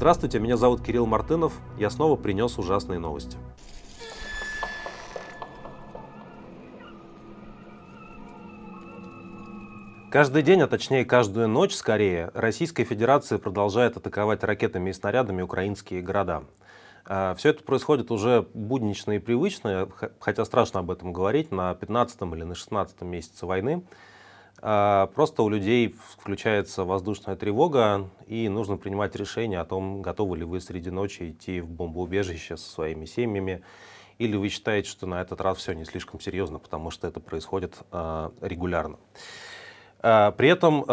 Здравствуйте, меня зовут Кирилл Мартынов. Я снова принес ужасные новости. Каждый день, а точнее каждую ночь скорее, Российская Федерация продолжает атаковать ракетами и снарядами украинские города. А, Все это происходит уже буднично и привычно, хотя страшно об этом говорить, на 15 или на 16 месяце войны. А, просто у людей включается воздушная тревога, и нужно принимать решение о том, готовы ли вы среди ночи идти в бомбоубежище со своими семьями, или вы считаете, что на этот раз все не слишком серьезно, потому что это происходит а, регулярно. А, при этом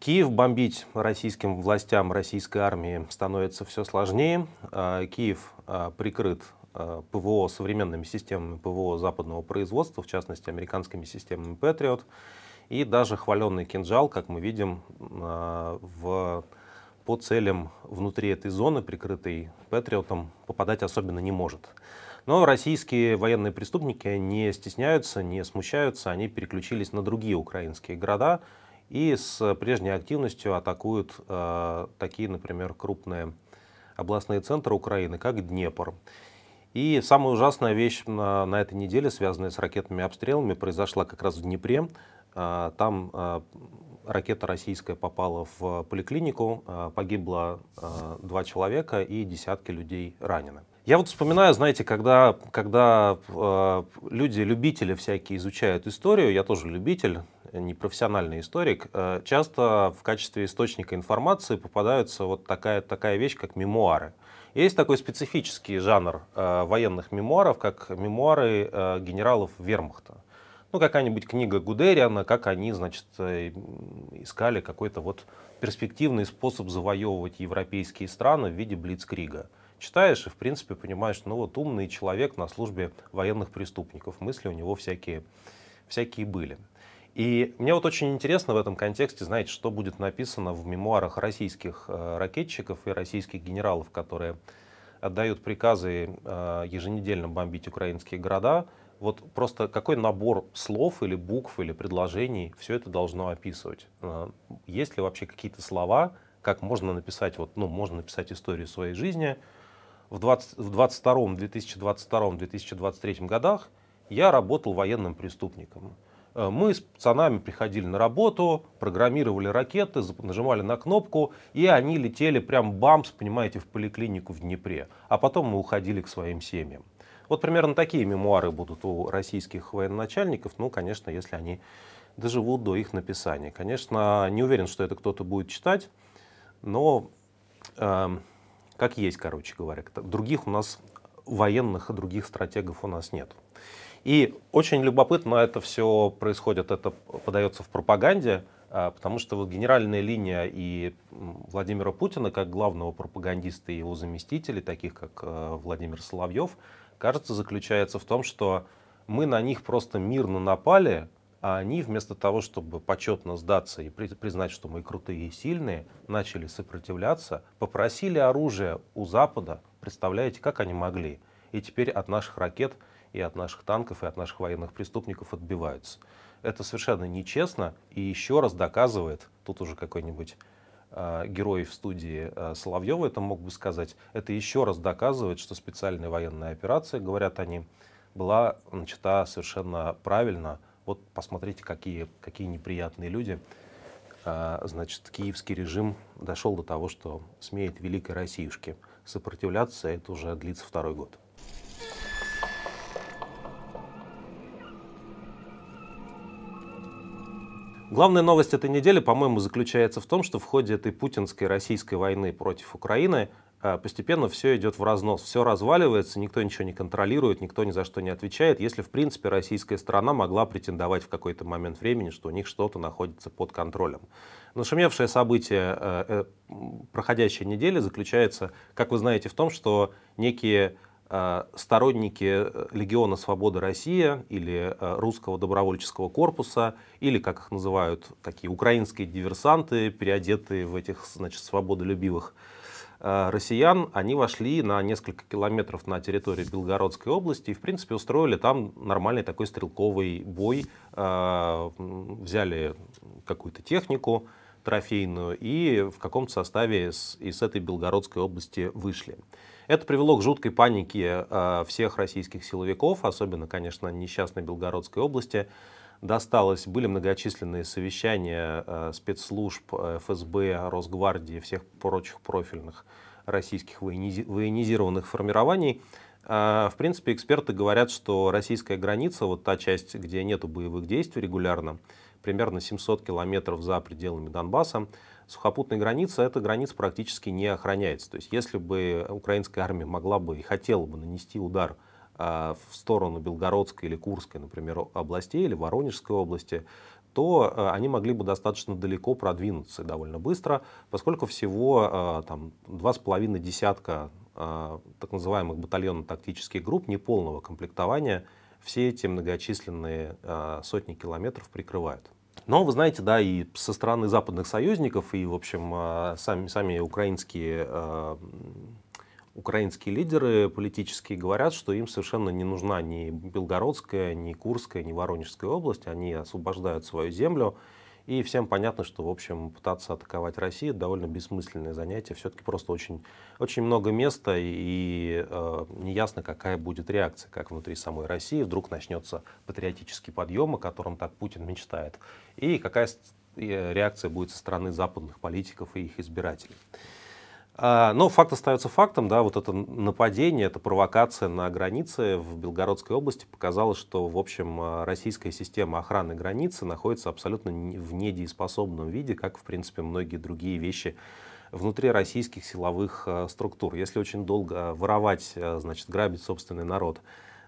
Киев бомбить российским властям, российской армии становится все сложнее. Киев прикрыт ПВО современными системами ПВО западного производства, в частности, американскими системами Patriot. И даже хваленный кинжал, как мы видим, в, по целям внутри этой зоны, прикрытой Патриотом, попадать особенно не может. Но российские военные преступники не стесняются, не смущаются, они переключились на другие украинские города и с прежней активностью атакуют э, такие, например, крупные областные центры Украины, как Днепр. И самая ужасная вещь на, на этой неделе, связанная с ракетными обстрелами, произошла как раз в Днепре. Э, там э, ракета российская попала в поликлинику, э, погибло два человека и десятки людей ранены. Я вот вспоминаю, знаете, когда, когда люди, любители всякие изучают историю, я тоже любитель, не профессиональный историк, часто в качестве источника информации попадаются вот такая, такая вещь, как мемуары. Есть такой специфический жанр э, военных мемуаров, как мемуары э, генералов вермахта. Ну, какая-нибудь книга Гудериана, как они, значит, э, искали какой-то вот перспективный способ завоевывать европейские страны в виде блицкрига читаешь и, в принципе, понимаешь, ну вот умный человек на службе военных преступников, мысли у него всякие, всякие были. И мне вот очень интересно в этом контексте, знаете, что будет написано в мемуарах российских э, ракетчиков и российских генералов, которые отдают приказы э, еженедельно бомбить украинские города. Вот просто какой набор слов или букв или предложений все это должно описывать? Э, есть ли вообще какие-то слова, как можно написать, вот, ну, можно написать историю своей жизни, в 2022, 2022, 2023 годах я работал военным преступником. Э, мы с пацанами приходили на работу, программировали ракеты, нажимали на кнопку, и они летели прям бамс, понимаете, в поликлинику в Днепре. А потом мы уходили к своим семьям. Вот примерно такие мемуары будут у российских военачальников, ну, конечно, если они доживут до их написания. Конечно, не уверен, что это кто-то будет читать, но э, как есть, короче говоря. Других у нас военных и других стратегов у нас нет. И очень любопытно это все происходит, это подается в пропаганде, а, потому что вот генеральная линия и Владимира Путина, как главного пропагандиста и его заместителей, таких как э, Владимир Соловьев, кажется, заключается в том, что мы на них просто мирно напали, а они вместо того, чтобы почетно сдаться и признать, что мы крутые и сильные, начали сопротивляться, попросили оружие у Запада, представляете, как они могли. И теперь от наших ракет и от наших танков и от наших военных преступников отбиваются. Это совершенно нечестно и еще раз доказывает, тут уже какой-нибудь э, герой в студии э, Соловьева это мог бы сказать, это еще раз доказывает, что специальная военная операция, говорят они, была начата совершенно правильно, вот посмотрите, какие, какие неприятные люди. А, значит, киевский режим дошел до того, что смеет великой Россиюшке сопротивляться, это уже длится второй год. Главная новость этой недели, по-моему, заключается в том, что в ходе этой путинской российской войны против Украины а, постепенно все идет в разнос, все разваливается, никто ничего не контролирует, никто ни за что не отвечает, если в принципе российская сторона могла претендовать в какой-то момент времени, что у них что-то находится под контролем. Нашумевшее событие э, э, проходящей недели заключается, как вы знаете, в том, что некие э, сторонники Легиона Свободы Россия или русского добровольческого корпуса, или, как их называют, такие украинские диверсанты, переодетые в этих, значит, свободолюбивых Э, россиян, они вошли на несколько километров на территорию Белгородской области и, в принципе, устроили там нормальный такой стрелковый бой, э, взяли какую-то технику, трофейную и в каком-то составе из этой Белгородской области вышли. Это привело к жуткой панике э, всех российских силовиков, особенно, конечно, несчастной Белгородской области. Досталось, были многочисленные совещания э, спецслужб э, ФСБ, Росгвардии, всех прочих профильных российских военизированных формирований. В принципе, эксперты говорят, что российская граница, вот та часть, где нет боевых действий регулярно, примерно 700 километров за пределами Донбасса, сухопутной границы эта граница практически не охраняется. То есть если бы украинская армия могла бы и хотела бы нанести удар а, в сторону Белгородской или Курской, например, областей или Воронежской области, то а, они могли бы достаточно далеко продвинуться довольно быстро, поскольку всего а, там, два с половиной десятка так называемых батальонно-тактических групп неполного комплектования все эти многочисленные сотни километров прикрывают. Но вы знаете, да, и со стороны западных союзников, и, в общем, а, сами, сами украинские, а, украинские лидеры политические говорят, что им совершенно не нужна ни Белгородская, ни Курская, ни Воронежская область. Они освобождают свою землю. И всем понятно, что, в общем, пытаться атаковать Россию довольно бессмысленное занятие. Все-таки просто очень, очень много места, и э, неясно, какая будет реакция, как внутри самой России вдруг начнется патриотический подъем, о котором так Путин мечтает, и какая реакция будет со стороны западных политиков и их избирателей. А, но факт остается фактом, да, вот это нападение, эта провокация на границе в Белгородской области показала, что, в общем, а, российская система охраны границы находится абсолютно в недееспособном виде, как, в принципе, многие другие вещи внутри российских силовых а, структур. Если очень долго воровать, значит, грабить собственный народ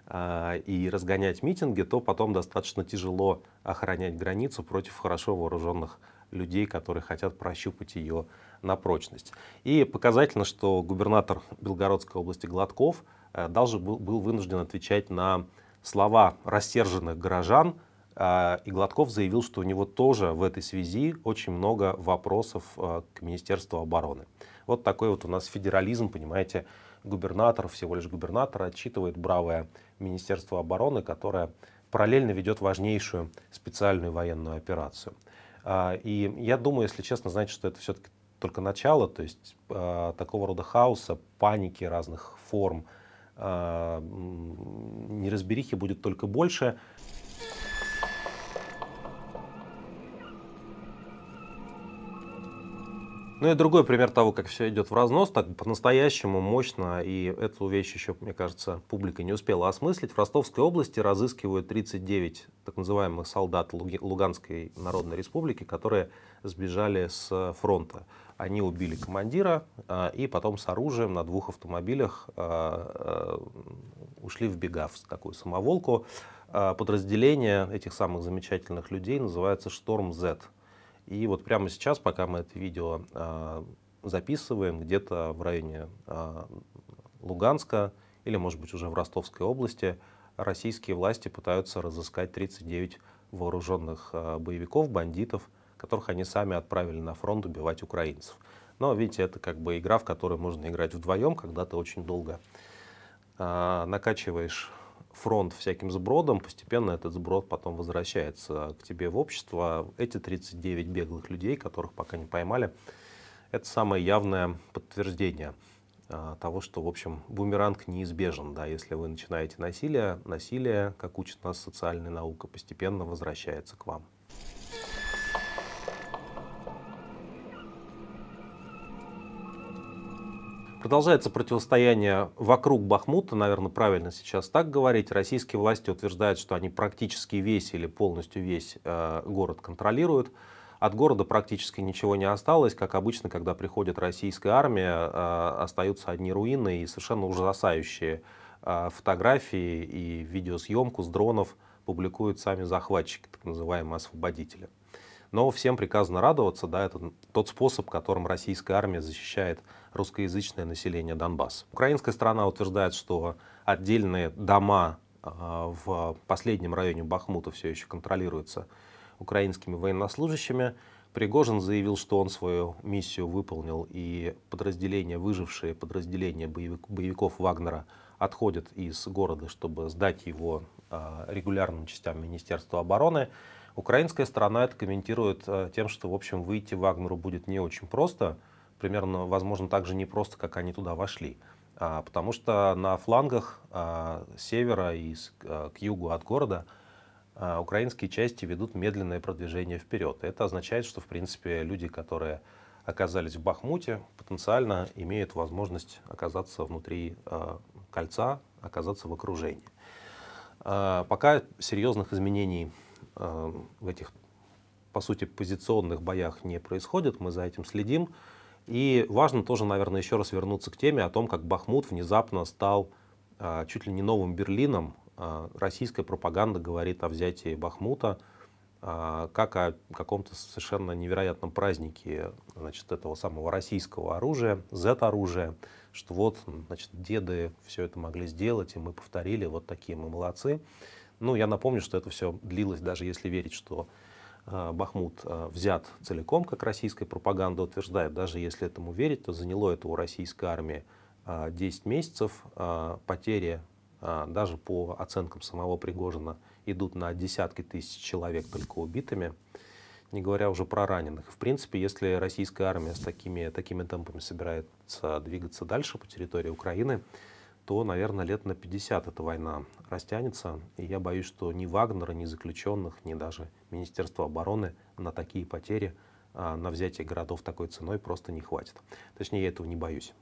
и разгонять митинги, то потом достаточно тяжело охранять границу против хорошо вооруженных людей, которые хотят прощупать ее на прочность. И показательно, что губернатор Белгородской области Гладков э, даже был, был вынужден отвечать на слова рассерженных горожан, э, и Гладков заявил, что у него тоже в этой связи очень много вопросов э, к Министерству обороны. Вот такой вот у нас федерализм, понимаете, губернатор, всего лишь губернатор, отчитывает бравое Министерство обороны, которое параллельно ведет важнейшую специальную военную операцию. И я думаю, если честно, знаете, что это все-таки только начало, то есть э, такого рода хаоса, паники разных форм, э, неразберихи будет только больше. Ну и другой пример того, как все идет в разнос, так по-настоящему мощно, и эту вещь еще, мне кажется, публика не успела осмыслить. В Ростовской области разыскивают 39 так называемых солдат Луганской Народной Республики, которые сбежали с фронта. Они убили командира а, и потом с оружием на двух автомобилях а, а, ушли в бега, в такую самоволку. Подразделение этих самых замечательных людей называется «Шторм Z». И вот прямо сейчас, пока мы это видео записываем, где-то в районе Луганска или, может быть, уже в Ростовской области, российские власти пытаются разыскать 39 вооруженных боевиков, бандитов, которых они сами отправили на фронт убивать украинцев. Но, видите, это как бы игра, в которую можно играть вдвоем, когда ты очень долго накачиваешь фронт всяким сбродом, постепенно этот сброд потом возвращается к тебе в общество. Эти 39 беглых людей, которых пока не поймали, это самое явное подтверждение а, того, что, в общем, бумеранг неизбежен. Да, если вы начинаете насилие, насилие, как учит нас социальная наука, постепенно возвращается к вам. Продолжается противостояние вокруг Бахмута, наверное, правильно сейчас так говорить. Российские власти утверждают, что они практически весь или полностью весь э, город контролируют. От города практически ничего не осталось. Как обычно, когда приходит российская армия, э, остаются одни руины и совершенно ужасающие э, фотографии и видеосъемку с дронов публикуют сами захватчики, так называемые освободители. Но всем приказано радоваться, да, это тот способ, которым российская армия защищает русскоязычное население Донбасса. Украинская сторона утверждает, что отдельные дома а, в последнем районе Бахмута все еще контролируются украинскими военнослужащими. Пригожин заявил, что он свою миссию выполнил, и подразделения, выжившие подразделения боевиков Вагнера отходят из города, чтобы сдать его а, регулярным частям Министерства обороны. Украинская сторона это комментирует э, тем, что, в общем, выйти Вагнеру будет не очень просто, примерно, возможно, так же непросто, как они туда вошли. А, потому что на флангах а, севера и с, а, к югу от города а, украинские части ведут медленное продвижение вперед. Это означает, что, в принципе, люди, которые оказались в Бахмуте, потенциально имеют возможность оказаться внутри а, кольца, оказаться в окружении. Пока серьезных изменений в этих, по сути, позиционных боях не происходит, мы за этим следим. И важно тоже, наверное, еще раз вернуться к теме о том, как Бахмут внезапно стал а, чуть ли не новым Берлином. А, российская пропаганда говорит о взятии Бахмута как о каком-то совершенно невероятном празднике значит, этого самого российского оружия, Z-оружия, что вот значит, деды все это могли сделать, и мы повторили, вот такие мы молодцы. Ну, я напомню, что это все длилось, даже если верить, что Э, Бахмут э, взят целиком, как российская пропаганда утверждает, даже если этому верить, то заняло это у российской армии 10 э, месяцев. Потери, даже по оценкам самого Пригожина, идут на десятки тысяч человек только убитыми, не говоря уже про раненых. В принципе, если российская армия с такими, такими темпами собирается двигаться дальше по территории Украины, то, наверное, лет на 50 эта война растянется. И я боюсь, что ни Вагнера, ни заключенных, ни даже Министерства обороны на такие потери, а, на взятие городов такой ценой просто не хватит. Точнее, я этого не боюсь.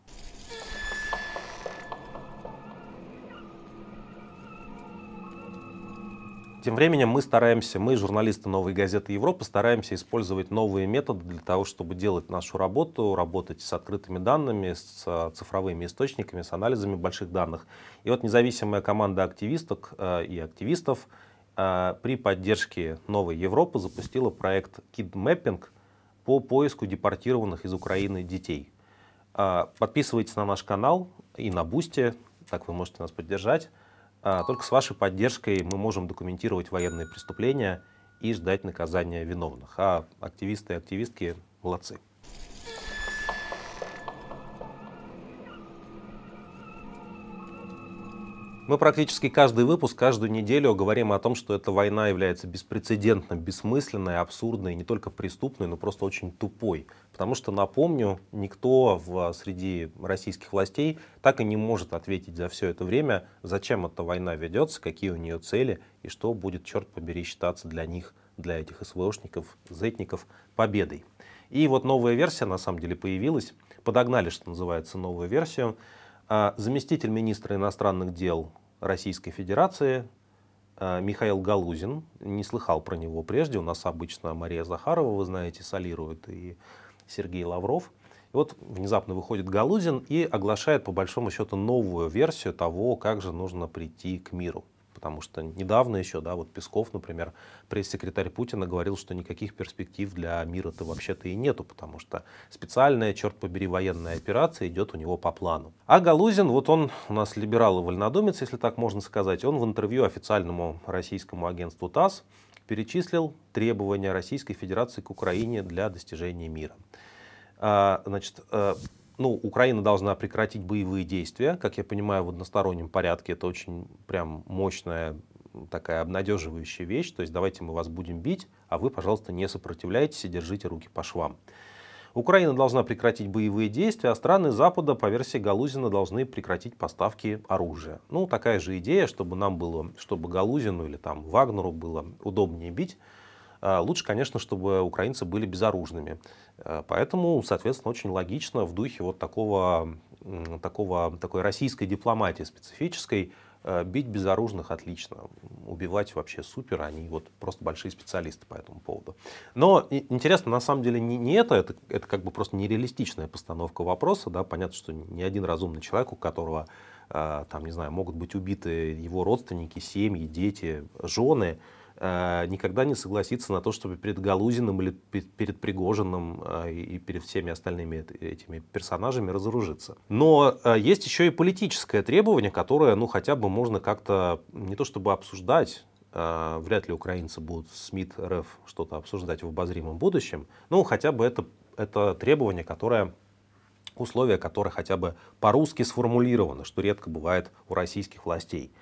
Тем временем мы стараемся, мы, журналисты «Новой газеты Европы», стараемся использовать новые методы для того, чтобы делать нашу работу, работать с открытыми данными, с цифровыми источниками, с анализами больших данных. И вот независимая команда активисток э, и активистов э, при поддержке «Новой Европы» запустила проект «Kidmapping» по поиску депортированных из Украины детей. Э, подписывайтесь на наш канал и на Бусти, так вы можете нас поддержать. А, только с вашей поддержкой мы можем документировать военные преступления и ждать наказания виновных. А активисты и активистки молодцы. Мы практически каждый выпуск, каждую неделю говорим о том, что эта война является беспрецедентно бессмысленной, абсурдной, не только преступной, но просто очень тупой. Потому что, напомню, никто в, среди российских властей так и не может ответить за все это время, зачем эта война ведется, какие у нее цели и что будет, черт побери, считаться для них, для этих СВОшников, зетников, победой. И вот новая версия на самом деле появилась. Подогнали, что называется, новую версию. А заместитель министра иностранных дел Российской Федерации а, Михаил Галузин, не слыхал про него прежде, у нас обычно Мария Захарова, вы знаете, солирует, и Сергей Лавров. И вот внезапно выходит Галузин и оглашает по большому счету новую версию того, как же нужно прийти к миру потому что недавно еще, да, вот Песков, например, пресс-секретарь Путина говорил, что никаких перспектив для мира-то вообще-то и нету, потому что специальная, черт побери, военная операция идет у него по плану. А Галузин, вот он у нас либерал и вольнодумец, если так можно сказать, он в интервью официальному российскому агентству ТАСС перечислил требования Российской Федерации к Украине для достижения мира. А, значит, э, ну, Украина должна прекратить боевые действия. Как я понимаю, в одностороннем порядке это очень прям мощная такая обнадеживающая вещь. То есть давайте мы вас будем бить, а вы, пожалуйста, не сопротивляйтесь и держите руки по швам. Украина должна прекратить боевые действия, а страны Запада, по версии Галузина, должны прекратить поставки оружия. Ну, такая же идея, чтобы нам было, чтобы Галузину или там Вагнеру было удобнее бить. А, лучше, конечно, чтобы украинцы были безоружными. Э, поэтому, соответственно, очень логично в духе вот такого, такого, такой российской дипломатии специфической э, бить безоружных отлично, убивать вообще супер, они вот просто большие специалисты по этому поводу. Но интересно, на самом деле не, не это, это, это как бы просто нереалистичная постановка вопроса, да, понятно, что ни один разумный человек, у которого там, не знаю, могут быть убиты его родственники, семьи, дети, жены, никогда не согласится на то, чтобы перед Галузиным или перед Пригожиным э, и перед всеми остальными этими персонажами разоружиться. Но э, есть еще и политическое требование, которое, ну, хотя бы можно как-то не то чтобы обсуждать, вряд ли украинцы будут с МИД РФ что-то обсуждать в обозримом будущем, ну, хотя бы это, это требование, которое условия, которое хотя бы по-русски сформулировано, что редко бывает у российских властей.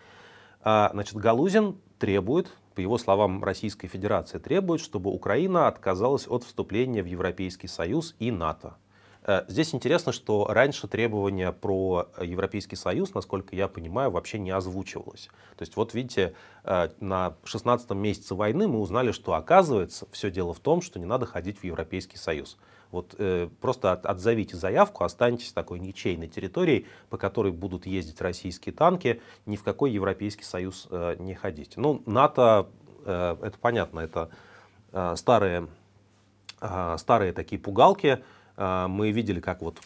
Значит, Галузин требует, по его словам, Российская Федерация требует, чтобы Украина отказалась от вступления в Европейский Союз и НАТО. Э, здесь интересно, что раньше требования про Европейский Союз, насколько я понимаю, вообще не озвучивалось. То есть вот видите, э, на 16 месяце войны мы узнали, что оказывается все дело в том, что не надо ходить в Европейский Союз. Вот э, просто от, отзовите заявку, останетесь такой ничейной территорией, по которой будут ездить российские танки, ни в какой Европейский Союз э, не ходите. Ну, НАТО, э, это понятно, это э, старые, э, старые такие пугалки, а, мы видели, как вот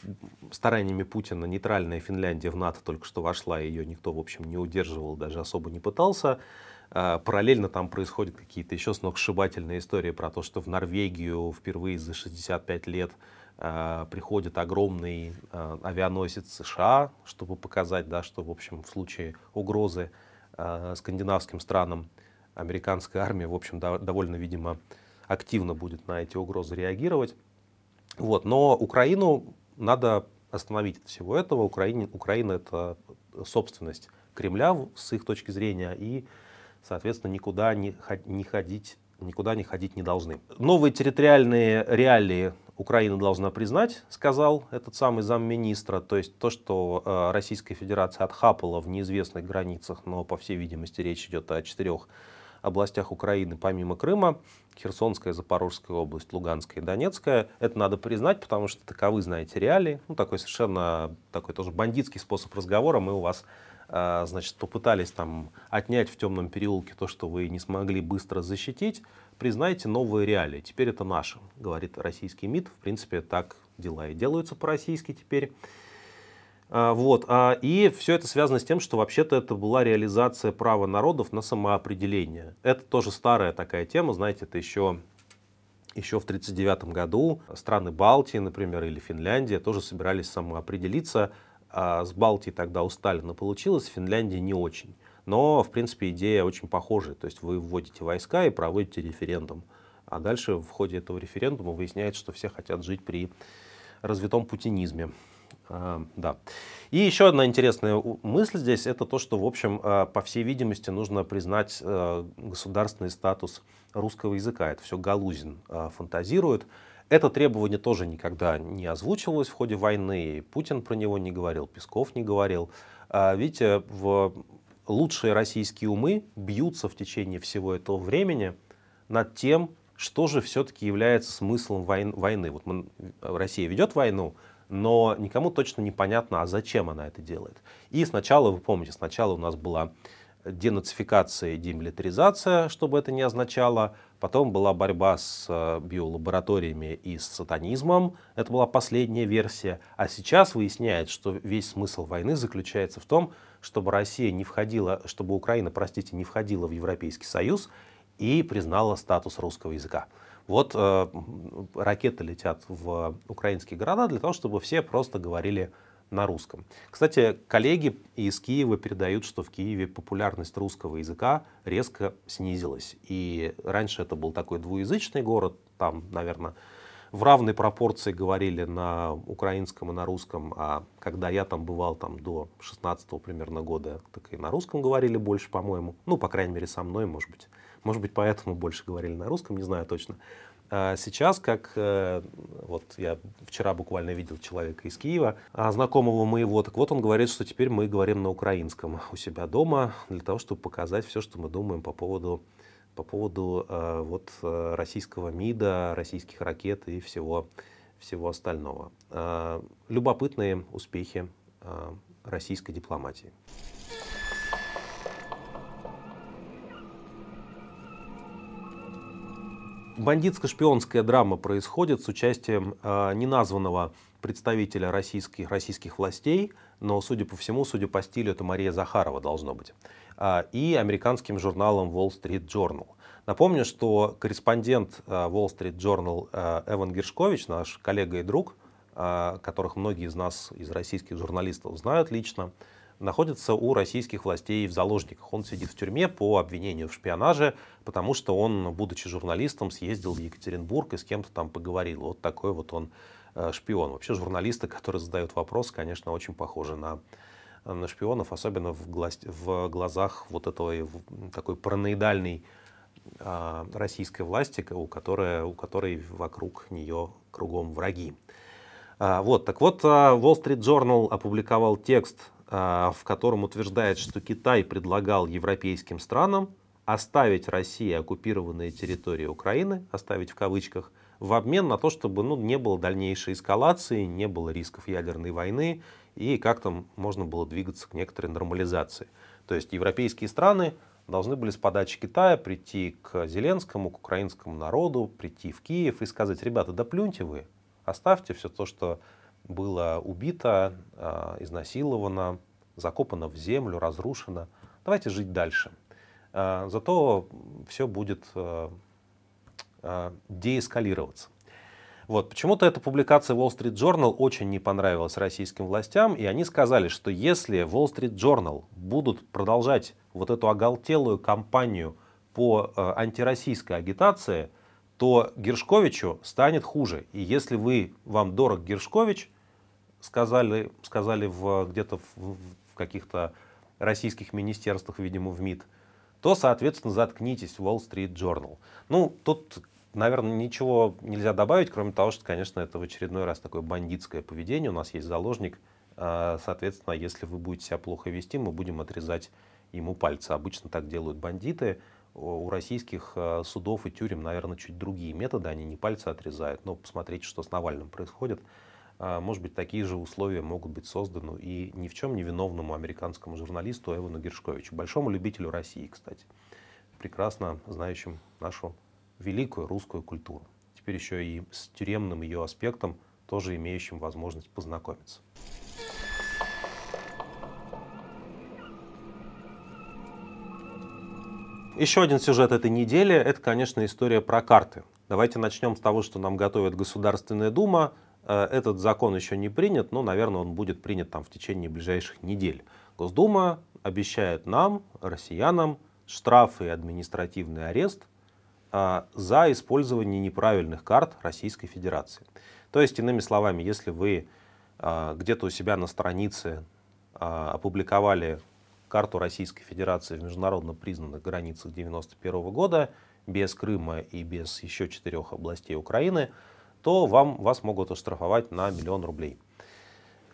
стараниями Путина нейтральная Финляндия в НАТО только что вошла, ее никто, в общем, не удерживал, даже особо не пытался. А, параллельно там происходят какие-то еще сногсшибательные истории про то, что в Норвегию впервые за 65 лет а, приходит огромный авианосец США, чтобы показать, да, что, в общем, в случае угрозы скандинавским странам американская армия, в общем, довольно, видимо, активно будет на эти угрозы реагировать. Вот. Но Украину надо остановить от всего этого. Украине, Украина это собственность Кремля с их точки зрения, и, соответственно, никуда не, не ходить никуда не ходить не должны. Новые территориальные реалии Украина должна признать, сказал этот самый замминистра. То есть то, что э, Российская Федерация отхапала в неизвестных границах, но, по всей видимости, речь идет о четырех областях Украины, помимо Крыма, Херсонская, Запорожская область, Луганская и Донецкая. Это надо признать, потому что таковы, знаете, реалии. Ну, такой совершенно такой тоже бандитский способ разговора. Мы у вас значит, попытались там отнять в темном переулке то, что вы не смогли быстро защитить, признайте новые реалии. Теперь это наше, говорит российский МИД. В принципе, так дела и делаются по-российски теперь. А, вот. А, и все это связано с тем, что вообще-то это была реализация права народов на самоопределение. Это тоже старая такая тема, знаете, это еще еще в 1939 году страны Балтии, например, или Финляндия тоже собирались самоопределиться. А с Балтией тогда у Сталина получилось, в Финляндии не очень. Но, в принципе, идея очень похожая. То есть вы вводите войска и проводите референдум. А дальше в ходе этого референдума выясняется, что все хотят жить при развитом путинизме. А, да. И еще одна интересная мысль здесь, это то, что, в общем, а, по всей видимости, нужно признать а, государственный статус русского языка. Это все Галузин фантазирует. Это требование тоже никогда не озвучивалось в ходе войны. Путин про него не говорил, Песков не говорил. Видите, в лучшие российские умы бьются в течение всего этого времени над тем, что же все-таки является смыслом войны. Вот мы, Россия ведет войну, но никому точно непонятно, а зачем она это делает. И сначала, вы помните, сначала у нас была денацификация и демилитаризация, чтобы это не означало. Потом была борьба с э, биолабораториями и с сатанизмом. Это была последняя версия. А сейчас выясняется, что весь смысл войны заключается в том, чтобы Россия не входила, чтобы Украина, простите, не входила в Европейский Союз и признала статус русского языка. Вот э, ракеты летят в украинские города для того, чтобы все просто говорили на русском. Кстати, коллеги из Киева передают, что в Киеве популярность русского языка резко снизилась. И раньше это был такой двуязычный город, там, наверное, в равной пропорции говорили на украинском и на русском, а когда я там бывал там до 16 примерно года, так и на русском говорили больше, по-моему. Ну, по крайней мере, со мной, может быть. Может быть, поэтому больше говорили на русском, не знаю точно. А сейчас, как э, вот я вчера буквально видел человека из Киева, а, знакомого моего, так вот он говорит, что теперь мы говорим на украинском у себя дома для того, чтобы показать все, что мы думаем по поводу по поводу э, вот э, российского МИДа, российских ракет и всего всего остального. Любопытные успехи российской дипломатии. Бандитско-шпионская драма происходит с участием э, неназванного представителя российских, российских властей, но, судя по всему, судя по стилю, это Мария Захарова должно быть, э, и американским журналом Wall Street Journal. Напомню, что корреспондент э, Wall Street Journal э, Эван Гершкович, наш коллега и друг, э, которых многие из нас, из российских журналистов, знают лично, находится у российских властей в заложниках. Он сидит в тюрьме по обвинению в шпионаже, потому что он, будучи журналистом, съездил в Екатеринбург и с кем-то там поговорил. Вот такой вот он э, шпион. Вообще журналисты, которые задают вопрос, конечно, очень похожи на на шпионов, особенно в, глаз, в глазах вот этой такой параноидальной а, российской власти, у которой, у которой вокруг нее кругом враги. А, вот, так вот, а, Wall Street Journal опубликовал текст, в котором утверждает, что Китай предлагал европейским странам оставить России оккупированные территории Украины, оставить в кавычках, в обмен на то, чтобы ну, не было дальнейшей эскалации, не было рисков ядерной войны и как-то можно было двигаться к некоторой нормализации. То есть европейские страны должны были с подачи Китая прийти к Зеленскому, к украинскому народу, прийти в Киев и сказать, ребята, да плюньте вы, оставьте все то, что было убито, а, изнасиловано, закопано в землю, разрушено. Давайте жить дальше. А, зато все будет а, деэскалироваться. Вот. Почему-то эта публикация Wall Street Journal очень не понравилась российским властям, и они сказали, что если Wall Street Journal будут продолжать вот эту оголтелую кампанию по антироссийской агитации, то Гершковичу станет хуже. И если вы, вам дорог Гершкович, сказали, сказали в, где-то в, в каких-то российских министерствах, видимо, в МИД, то, соответственно, заткнитесь Wall Street Journal. Ну, тут наверное, ничего нельзя добавить, кроме того, что, конечно, это в очередной раз такое бандитское поведение. У нас есть заложник. А, соответственно, если вы будете себя плохо вести, мы будем отрезать ему пальцы. Обычно так делают бандиты. У российских а, судов и тюрем, наверное, чуть другие методы. Они не пальцы отрезают, но посмотрите, что с Навальным происходит. А, может быть, такие же условия могут быть созданы и ни в чем не виновному американскому журналисту Эвану Гершковичу, большому любителю России, кстати, прекрасно знающим нашу великую русскую культуру. Теперь еще и с тюремным ее аспектом, тоже имеющим возможность познакомиться. Еще один сюжет этой недели – это, конечно, история про карты. Давайте начнем с того, что нам готовит Государственная Дума. Э, этот закон еще не принят, но, наверное, он будет принят там в течение ближайших недель. Госдума обещает нам, россиянам, штрафы и административный арест а, за использование неправильных карт Российской Федерации. То есть, иными словами, если вы а, где-то у себя на странице опубликовали карту Российской Федерации в международно признанных границах 1991 года, без Крыма и без еще четырех областей Украины, то вам, вас могут оштрафовать на миллион рублей.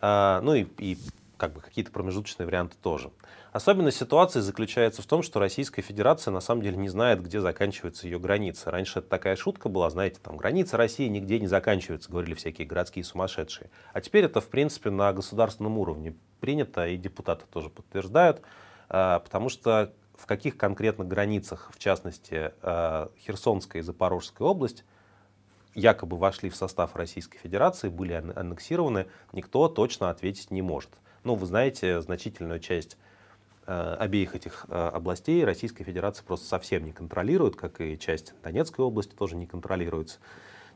Ну и, и как бы какие-то промежуточные варианты тоже. Особенность ситуации заключается в том, что Российская Федерация на самом деле не знает, где заканчивается ее граница. Раньше это такая шутка была, знаете, там граница России нигде не заканчивается, говорили всякие городские сумасшедшие. А теперь это, в принципе, на государственном уровне принято, и депутаты тоже подтверждают, а, потому что в каких конкретно границах, в частности, а, Херсонская и Запорожская область, якобы вошли в состав Российской Федерации, были аннексированы, никто точно ответить не может. Ну, вы знаете, значительную часть э, обеих этих э, областей Российская Федерация просто совсем не контролирует, как и часть Донецкой области тоже не контролируется.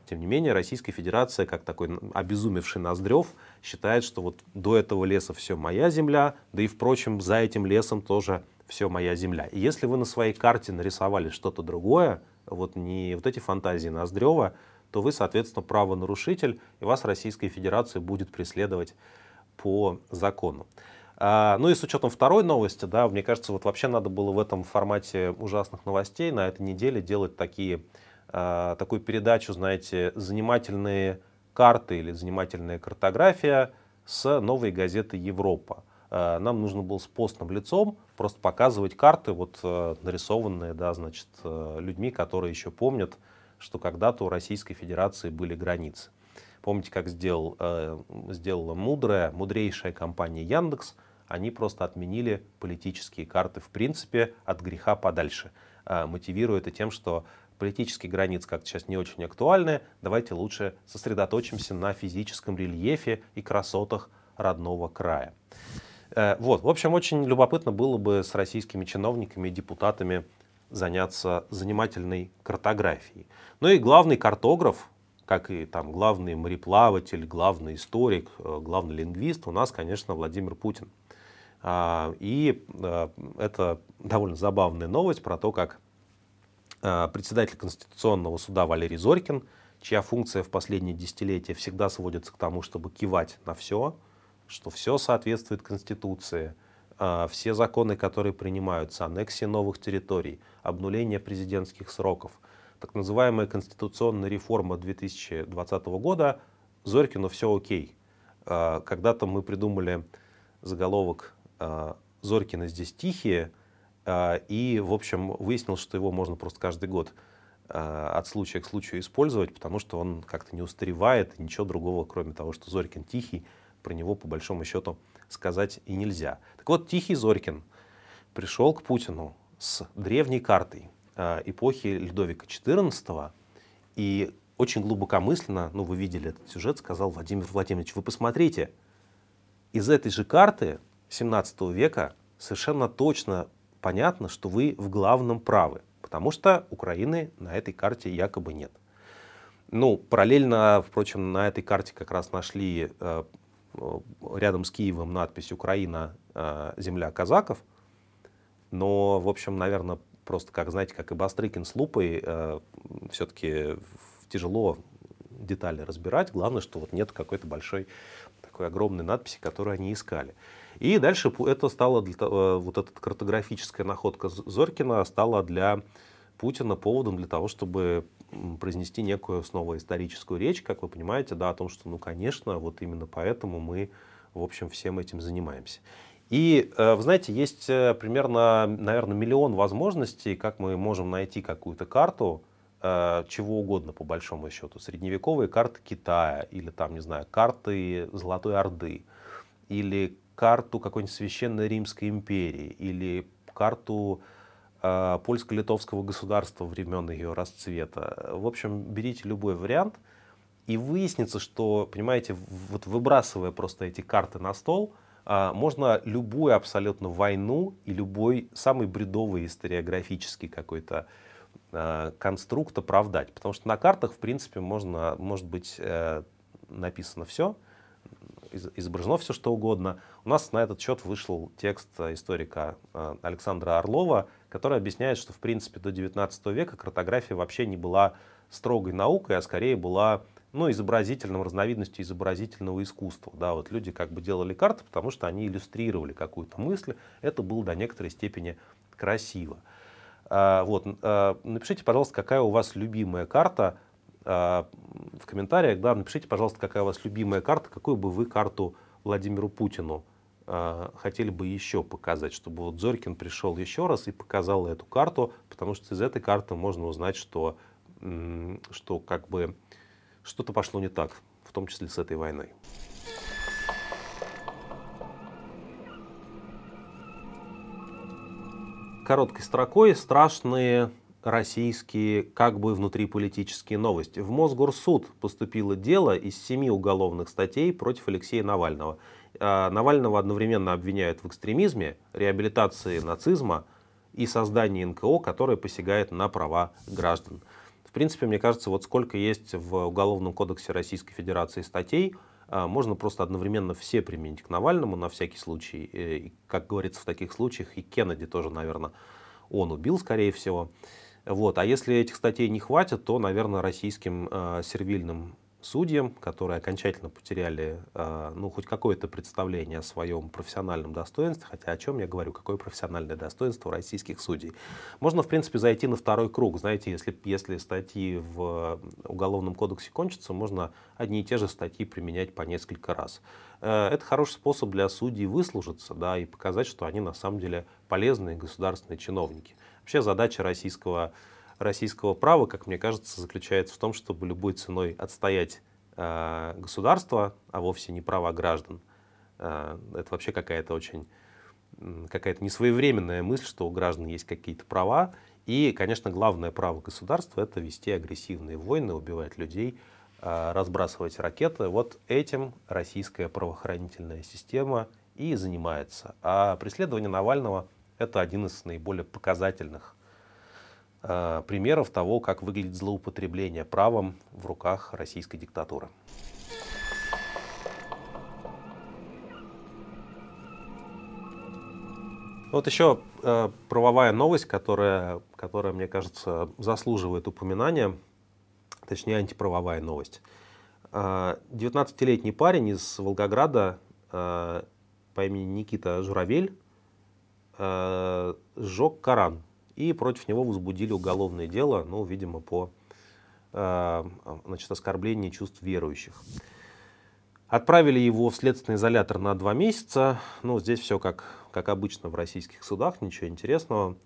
Тем не менее, Российская Федерация, как такой обезумевший Ноздрев, считает, что вот до этого леса все моя земля, да и, впрочем, за этим лесом тоже все моя земля. И если вы на своей карте нарисовали что-то другое, вот не вот эти фантазии Ноздрева, то вы, соответственно, правонарушитель, и вас Российская Федерация будет преследовать по закону. А, ну и с учетом второй новости, да, мне кажется, вот вообще надо было в этом формате ужасных новостей на этой неделе делать такие, а, такую передачу, знаете, занимательные карты или занимательная картография с новой газеты «Европа». А, нам нужно было с постным лицом просто показывать карты, вот нарисованные, да, значит, людьми, которые еще помнят, что когда-то у Российской Федерации были границы. Помните, как сделал, э, сделала мудрая, мудрейшая компания Яндекс? Они просто отменили политические карты в принципе от греха подальше, э, мотивируя это тем, что политические границы как-то сейчас не очень актуальны, давайте лучше сосредоточимся на физическом рельефе и красотах родного края. Э, вот, в общем, очень любопытно было бы с российскими чиновниками и депутатами заняться занимательной картографией. Ну и главный картограф как и там главный мореплаватель, главный историк, э, главный лингвист, у нас, конечно, Владимир Путин. А, и э, это довольно забавная новость про то, как э, председатель Конституционного суда Валерий Зорькин, чья функция в последние десятилетия всегда сводится к тому, чтобы кивать на все, что все соответствует Конституции, все законы, которые принимаются, аннексия новых территорий, обнуление президентских сроков, так называемая конституционная реформа 2020 года, Зорькину все окей. А, когда-то мы придумали заголовок «Зорькины здесь тихие», и, в общем, выяснилось, что его можно просто каждый год от случая к случаю использовать, потому что он как-то не устаревает, ничего другого, кроме того, что Зорькин тихий, про него по большому счету сказать и нельзя. Так вот, Тихий Зорькин пришел к Путину с древней картой э, эпохи Людовика XIV и очень глубокомысленно, ну вы видели этот сюжет, сказал Владимир Владимирович, вы посмотрите, из этой же карты 17 века совершенно точно понятно, что вы в главном правы, потому что Украины на этой карте якобы нет. Ну, параллельно, впрочем, на этой карте как раз нашли э, рядом с Киевом надпись «Украина, э, земля казаков». Но, в общем, наверное, просто, как знаете, как и Бастрыкин с лупой, э, все-таки тяжело детали разбирать. Главное, что вот нет какой-то большой, такой огромной надписи, которую они искали. И дальше это стало, для, вот эта картографическая находка Зорькина стала для Путина поводом для того, чтобы произнести некую снова историческую речь, как вы понимаете, да, о том, что, ну, конечно, вот именно поэтому мы, в общем, всем этим занимаемся. И, э, вы знаете, есть э, примерно, наверное, миллион возможностей, как мы можем найти какую-то карту, э, чего угодно, по большому счету. Средневековые карты Китая, или там, не знаю, карты Золотой Орды, или карту какой-нибудь Священной Римской империи, или карту польско-литовского государства времен ее расцвета. В общем, берите любой вариант, и выяснится, что, понимаете, вот выбрасывая просто эти карты на стол, а, можно любую абсолютно войну и любой самый бредовый историографический какой-то а, конструкт оправдать. Потому что на картах, в принципе, можно, может быть э, написано все, изображено все что угодно. У нас на этот счет вышел текст историка Александра Орлова, который объясняет, что в принципе до 19 века картография вообще не была строгой наукой, а скорее была ну, изобразительным, разновидностью изобразительного искусства. Да, вот люди как бы делали карты, потому что они иллюстрировали какую-то мысль. Это было до некоторой степени красиво. А, вот, а, напишите, пожалуйста, какая у вас любимая карта а, в комментариях. Да, напишите, пожалуйста, какая у вас любимая карта, какую бы вы карту Владимиру Путину а, хотели бы еще показать, чтобы вот Зорькин пришел еще раз и показал эту карту, потому что из этой карты можно узнать, что, что как бы что-то пошло не так, в том числе с этой войной. Короткой строкой страшные российские как бы внутриполитические новости. В Мосгорсуд поступило дело из семи уголовных статей против Алексея Навального – а, Навального одновременно обвиняют в экстремизме, реабилитации нацизма и создании НКО, которое посягает на права граждан. В принципе, мне кажется, вот сколько есть в Уголовном кодексе Российской Федерации статей, а, можно просто одновременно все применить к Навальному на всякий случай. И, как говорится в таких случаях, и Кеннеди тоже, наверное, он убил, скорее всего. Вот. А если этих статей не хватит, то, наверное, российским э, сервильным судьям, которые окончательно потеряли а, ну, хоть какое-то представление о своем профессиональном достоинстве, хотя о чем я говорю, какое профессиональное достоинство российских судей. Можно, в принципе, зайти на второй круг. Знаете, если, если статьи в Уголовном кодексе кончатся, можно одни и те же статьи применять по несколько раз. Э, это хороший способ для судей выслужиться да, и показать, что они на самом деле полезные государственные чиновники. Вообще задача российского российского права, как мне кажется, заключается в том, чтобы любой ценой отстоять э, государство, а вовсе не права граждан. Э, это вообще какая-то очень какая-то несвоевременная мысль, что у граждан есть какие-то права. И, конечно, главное право государства — это вести агрессивные войны, убивать людей, э, разбрасывать ракеты. Вот этим российская правоохранительная система и занимается. А преследование Навального — это один из наиболее показательных примеров того, как выглядит злоупотребление правом в руках российской диктатуры. Вот еще э, правовая новость, которая, которая, мне кажется, заслуживает упоминания, точнее антиправовая новость. 19-летний э, парень из Волгограда по имени Никита Журавель сжег Коран. И против него возбудили уголовное дело, ну, видимо, по значит, оскорблению чувств верующих. Отправили его в следственный изолятор на два месяца. Ну, здесь все как, как обычно в российских судах, ничего интересного.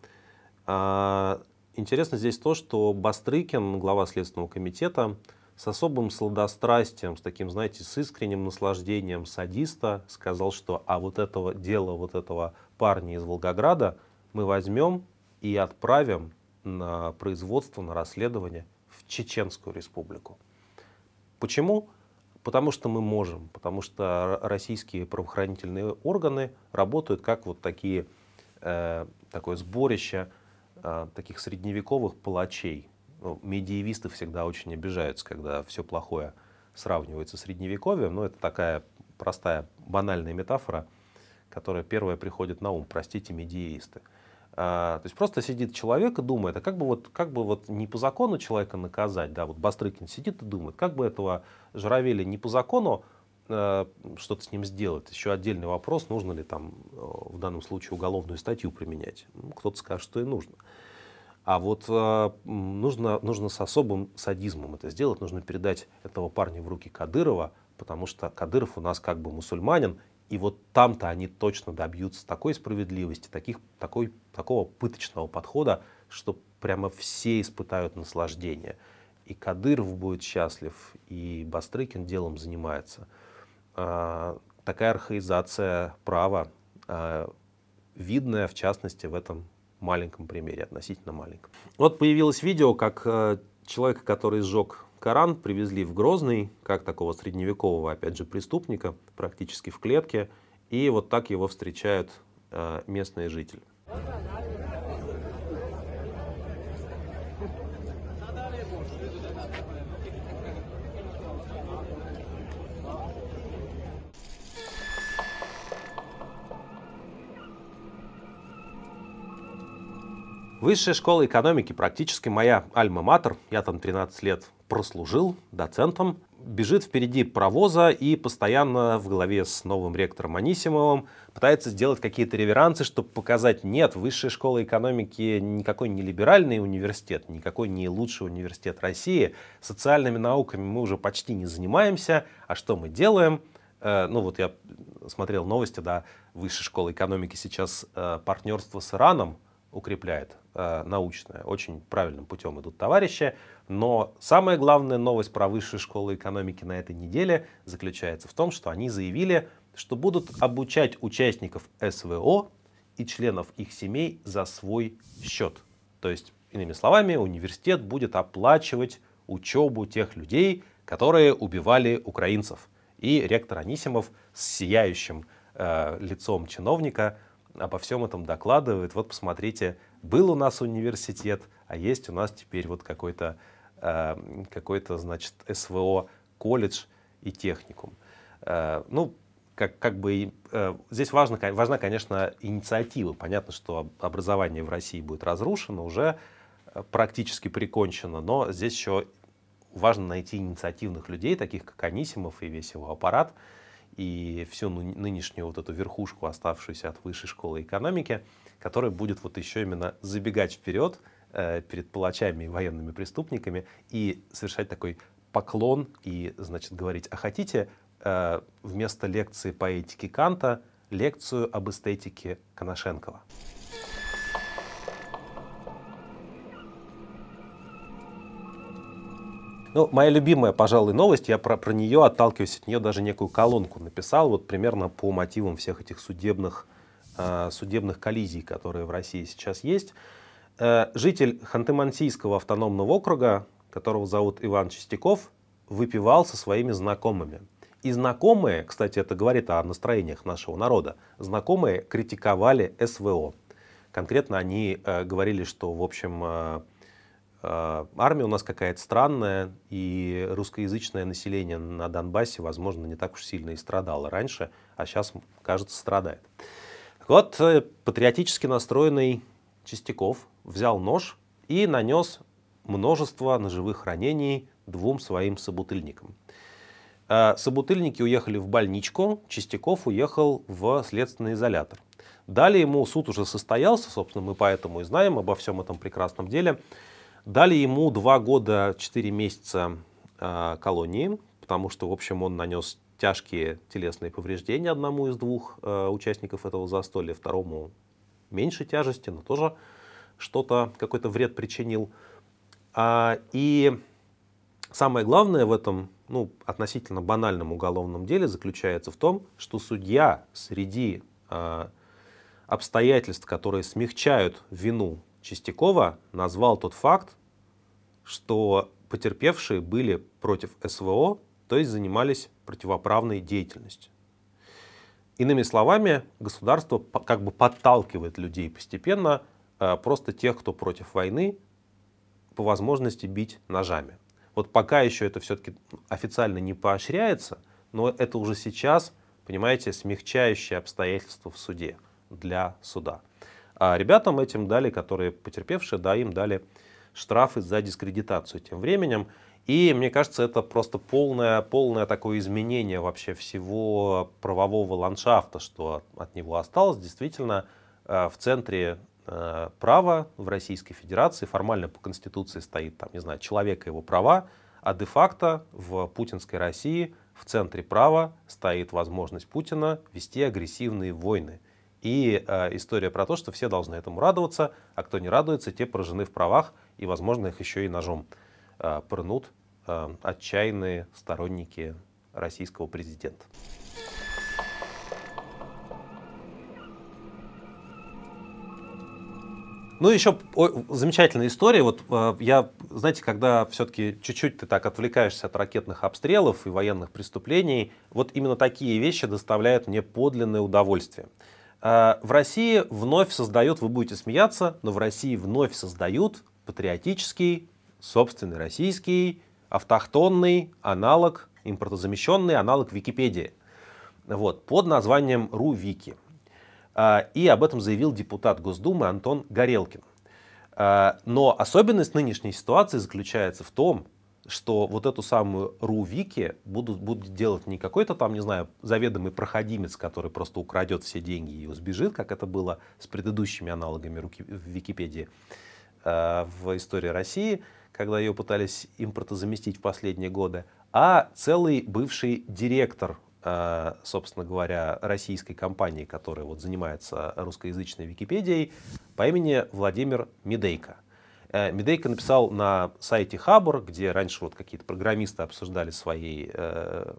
А, интересно здесь то, что Бастрыкин, глава Следственного комитета, с особым сладострастием, с таким, знаете, с искренним наслаждением садиста сказал, что а вот этого дела, вот этого парня из Волгограда мы возьмем и отправим на производство, на расследование в Чеченскую республику. Почему? Потому что мы можем, потому что российские правоохранительные органы работают как вот такие, э, такое сборище э, таких средневековых палачей. Ну, медиевисты всегда очень обижаются, когда все плохое сравнивается с средневековьем, но это такая простая, банальная метафора, которая первая приходит на ум, простите, медиевисты. А, то есть просто сидит человек и думает, а как бы вот, как бы вот не по закону человека наказать, да, вот Бастрыкин сидит и думает, как бы этого Журавеля не по закону э, что-то с ним сделать. Еще отдельный вопрос, нужно ли там э, в данном случае уголовную статью применять. Ну, кто-то скажет, что и нужно. А вот э, нужно, нужно с особым садизмом это сделать, нужно передать этого парня в руки Кадырова, потому что Кадыров у нас как бы мусульманин, и вот там-то они точно добьются такой справедливости, таких, такой, такого пыточного подхода, что прямо все испытают наслаждение. И Кадыров будет счастлив, и Бастрыкин делом занимается. А, такая архаизация права, а, видная в частности в этом маленьком примере, относительно маленьком. Вот появилось видео, как а, человек, который сжег Коран привезли в Грозный, как такого средневекового, опять же, преступника, практически в клетке, и вот так его встречают э, местные жители. Высшая школа экономики практически моя альма-матер. Я там 13 лет прослужил доцентом. Бежит впереди провоза и постоянно в голове с новым ректором Анисимовым пытается сделать какие-то реверансы, чтобы показать, нет, высшая школа экономики никакой не либеральный университет, никакой не лучший университет России. Социальными науками мы уже почти не занимаемся. А что мы делаем? Э, ну вот я смотрел новости, да, высшая школа экономики сейчас э, партнерство с Ираном укрепляет э, научное. Очень правильным путем идут товарищи. Но самая главная новость про высшую школу экономики на этой неделе заключается в том, что они заявили, что будут обучать участников СВО и членов их семей за свой счет. То есть, иными словами, университет будет оплачивать учебу тех людей, которые убивали украинцев. И ректор Анисимов с сияющим э, лицом чиновника обо всем этом докладывает. Вот посмотрите, был у нас университет, а есть у нас теперь вот какой-то, э, какой-то значит, СВО, колледж и техникум. Э, ну, как, как бы э, здесь важно, важна, конечно, инициатива. Понятно, что образование в России будет разрушено, уже практически прикончено, но здесь еще важно найти инициативных людей, таких как Анисимов и весь его аппарат, и всю нынешнюю вот эту верхушку, оставшуюся от высшей школы экономики, которая будет вот еще именно забегать вперед э, перед палачами и военными преступниками и совершать такой поклон и, значит, говорить, а хотите э, вместо лекции по этике Канта лекцию об эстетике Коношенкова? Ну, моя любимая, пожалуй, новость, я про, про нее, отталкиваюсь от нее, даже некую колонку написал, вот примерно по мотивам всех этих судебных, э, судебных коллизий, которые в России сейчас есть. Э, житель Ханты-Мансийского автономного округа, которого зовут Иван Чистяков, выпивал со своими знакомыми. И знакомые, кстати, это говорит о настроениях нашего народа, знакомые критиковали СВО. Конкретно они э, говорили, что, в общем, э, армия у нас какая-то странная, и русскоязычное население на Донбассе, возможно, не так уж сильно и страдало раньше, а сейчас, кажется, страдает. Так вот, э, патриотически настроенный Чистяков взял нож и нанес множество ножевых ранений двум своим собутыльникам. Э, собутыльники уехали в больничку, Чистяков уехал в следственный изолятор. Дали ему, суд уже состоялся, собственно, мы поэтому и знаем обо всем этом прекрасном деле. Дали ему два года, четыре месяца э, колонии, потому что, в общем, он нанес тяжкие телесные повреждения одному из двух э, участников этого застолья, второму меньшей тяжести, но тоже что-то, какой-то вред причинил. А, и самое главное в этом ну, относительно банальном уголовном деле заключается в том, что судья среди а, обстоятельств, которые смягчают вину Чистякова, назвал тот факт, что потерпевшие были против СВО, то есть занимались противоправной деятельностью. Иными словами, государство как бы подталкивает людей постепенно, а, просто тех, кто против войны, по возможности бить ножами. Вот пока еще это все-таки официально не поощряется, но это уже сейчас, понимаете, смягчающее обстоятельство в суде для суда. А ребятам этим дали, которые потерпевшие, да, им дали штрафы за дискредитацию тем временем. И мне кажется, это просто полное, полное такое изменение вообще всего правового ландшафта, что от него осталось. Действительно, э, в центре э, права в Российской Федерации формально по Конституции стоит, там, не знаю, человек и его права, а де-факто в путинской России в центре права стоит возможность Путина вести агрессивные войны – и э, история про то, что все должны этому радоваться, а кто не радуется, те поражены в правах, и, возможно, их еще и ножом э, пырнут э, отчаянные сторонники российского президента. Ну, еще о, замечательная история. Вот э, я, знаете, когда все-таки чуть-чуть ты так отвлекаешься от ракетных обстрелов и военных преступлений, вот именно такие вещи доставляют мне подлинное удовольствие. А, в России вновь создают, вы будете смеяться, но в России вновь создают патриотический, собственный российский, автохтонный аналог, импортозамещенный аналог Википедии. Вот, под названием РУВики. А, и об этом заявил депутат Госдумы Антон Горелкин. А, но особенность нынешней ситуации заключается в том, что вот эту самую РУ-Вики будут, будут делать не какой-то там, не знаю, заведомый проходимец, который просто украдет все деньги и сбежит, как это было с предыдущими аналогами руки, в Википедии э, в истории России, когда ее пытались импортозаместить в последние годы, а целый бывший директор, э, собственно говоря, российской компании, которая вот занимается русскоязычной Википедией, по имени Владимир Медейко. Э, Медейко написал на сайте Хабр, где раньше вот какие-то программисты обсуждали свои э,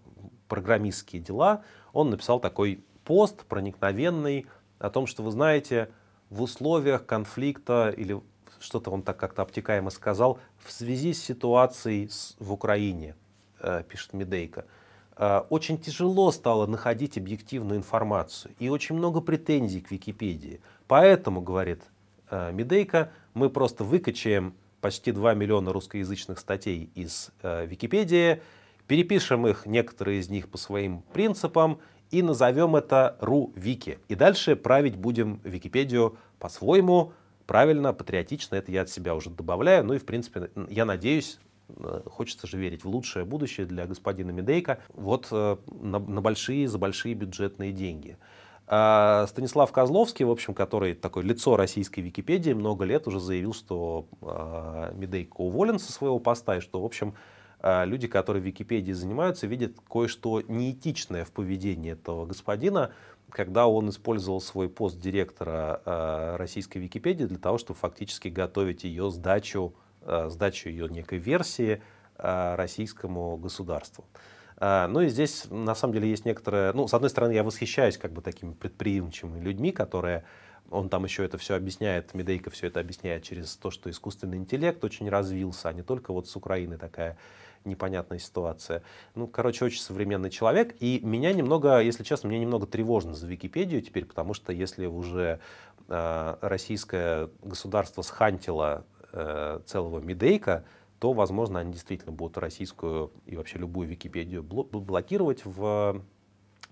программистские дела, он написал такой пост проникновенный о том, что вы знаете, в условиях конфликта или что-то он так как-то обтекаемо сказал, в связи с ситуацией в Украине, э, пишет Медейко, э, очень тяжело стало находить объективную информацию и очень много претензий к Википедии. Поэтому, говорит э, Медейко, мы просто выкачаем почти 2 миллиона русскоязычных статей из э, Википедии, перепишем их, некоторые из них по своим принципам, и назовем это РУ-Вики. И дальше править будем Википедию по-своему, правильно, патриотично, это я от себя уже добавляю. Ну и, в принципе, я надеюсь, э, хочется же верить в лучшее будущее для господина Медейка, вот э, на, на большие, за большие бюджетные деньги. А Станислав Козловский, в общем, который такое лицо российской Википедии, много лет уже заявил, что а, Медейко уволен со своего поста, и что, в общем, а, люди, которые в Википедии занимаются, видят кое-что неэтичное в поведении этого господина, когда он использовал свой пост директора российской Википедии для того, чтобы фактически готовить ее сдачу, сдачу ее некой версии российскому государству. А, ну и здесь, на самом деле, есть некоторые... Ну, с одной стороны, я восхищаюсь как бы такими предприимчивыми людьми, которые... Он там еще это все объясняет, Медейко все это объясняет через то, что искусственный интеллект очень развился, а не только вот с Украины такая непонятная ситуация. Ну, короче, очень современный человек. И меня немного, если честно, мне немного тревожно за Википедию теперь, потому что если уже э, российское государство схантило э, целого Медейка, то, возможно, они действительно будут российскую и вообще любую Википедию блокировать в,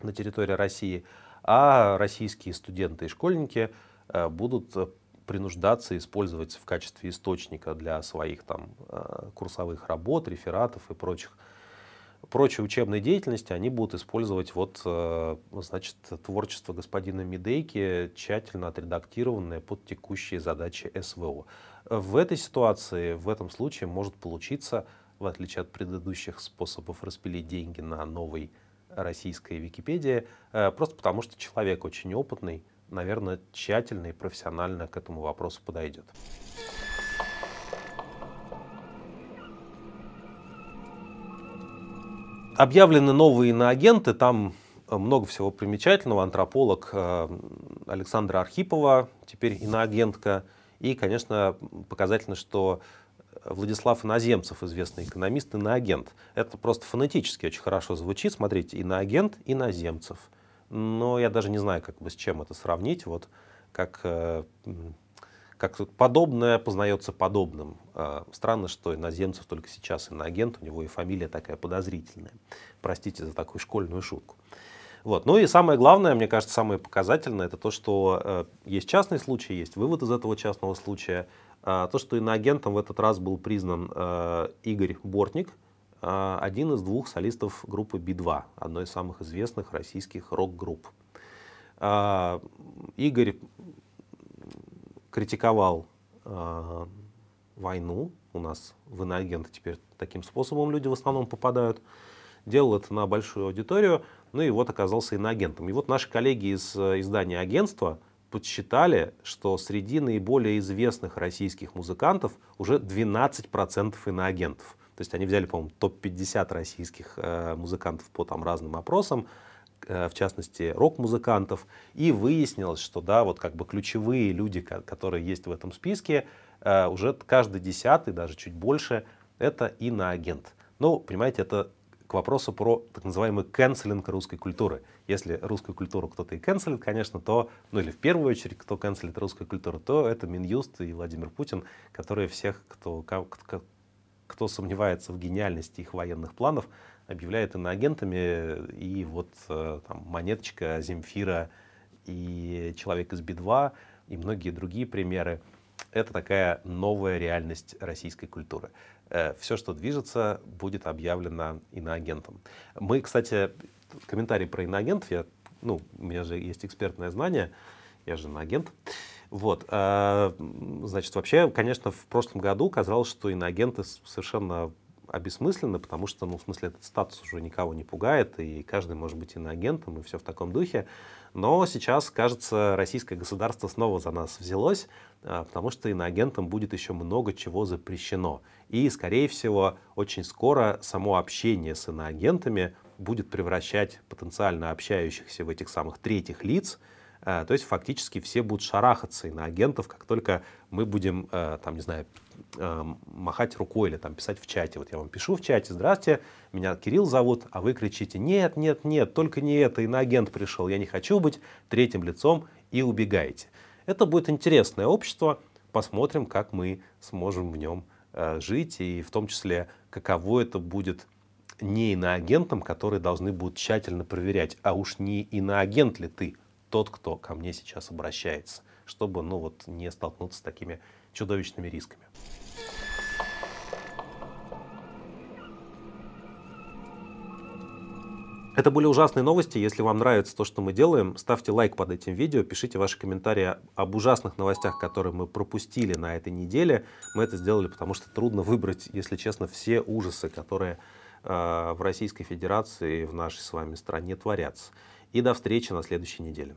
на территории России, а российские студенты и школьники э, будут принуждаться использовать в качестве источника для своих там э, курсовых работ, рефератов и прочих прочей учебной деятельности они будут использовать вот, э, значит, творчество господина Медейки, тщательно отредактированное под текущие задачи СВО. В этой ситуации, в этом случае может получиться, в отличие от предыдущих способов распилить деньги на новой российской Википедии, э, просто потому что человек очень опытный, наверное, тщательно и профессионально к этому вопросу подойдет. Объявлены новые иноагенты, там много всего примечательного. Антрополог э, Александра Архипова, теперь иноагентка. И, конечно, показательно, что Владислав Иноземцев, известный экономист, иноагент. Это просто фонетически очень хорошо звучит. Смотрите, иноагент, иноземцев. Но я даже не знаю, как бы с чем это сравнить. Вот как, э, как подобное познается подобным. Э, странно, что иноземцев только сейчас иноагент, у него и фамилия такая подозрительная. Простите за такую школьную шутку. Вот. Ну и самое главное, мне кажется, самое показательное, это то, что э, есть частный случай, есть вывод из этого частного случая. Э, то, что иноагентом в этот раз был признан э, Игорь Бортник, э, один из двух солистов группы Би-2, одной из самых известных российских рок-групп. Игорь критиковал э, войну. У нас в иноагенты теперь таким способом люди в основном попадают. Делал это на большую аудиторию. Ну и вот оказался иноагентом. И вот наши коллеги из э, издания агентства подсчитали, что среди наиболее известных российских музыкантов уже 12% иноагентов. То есть они взяли, по-моему, топ-50 российских э, музыкантов по там разным опросам, в частности, рок-музыкантов, и выяснилось, что да, вот как бы ключевые люди, которые есть в этом списке, э, уже каждый десятый, даже чуть больше, это иноагент. Ну, понимаете, это к вопросу про так называемый канцелинг русской культуры. Если русскую культуру кто-то и канцелит, конечно, то, ну или в первую очередь, кто канцелит русскую культуру, то это Минюст и Владимир Путин, которые всех, кто, кто, кто сомневается в гениальности их военных планов, объявляет иноагентами. И вот э, там Монеточка, Земфира и Человек из Би-2 и многие другие примеры. Это такая новая реальность российской культуры. Э, все, что движется, будет объявлено иноагентом. Мы, кстати, комментарий про иноагентов, я, ну, у меня же есть экспертное знание, я же иноагент. Вот, э, значит, вообще, конечно, в прошлом году казалось, что иноагенты совершенно обесмысленны, потому что, ну, в смысле, этот статус уже никого не пугает, и каждый может быть иноагентом, и все в таком духе. Но сейчас, кажется, российское государство снова за нас взялось, а, потому что иноагентам будет еще много чего запрещено. И, скорее всего, очень скоро само общение с иноагентами будет превращать потенциально общающихся в этих самых третьих лиц то есть фактически все будут шарахаться иноагентов, как только мы будем, а, там, не знаю, махать рукой или там писать в чате. Вот я вам пишу в чате, здравствуйте, меня Кирилл зовут, а вы кричите, нет, нет, нет, только не это, иноагент пришел, я не хочу быть третьим лицом и убегаете. Это будет интересное общество, посмотрим, как мы сможем в нем э, жить, и в том числе, каково это будет не иноагентам, которые должны будут тщательно проверять, а уж не иноагент ли ты, тот, кто ко мне сейчас обращается, чтобы ну, вот, не столкнуться с такими чудовищными рисками. Это были ужасные новости. Если вам нравится то, что мы делаем, ставьте лайк под этим видео, пишите ваши комментарии об ужасных новостях, которые мы пропустили на этой неделе. Мы это сделали, потому что трудно выбрать, если честно, все ужасы, которые э, в Российской Федерации, в нашей с вами стране творятся. И до встречи на следующей неделе.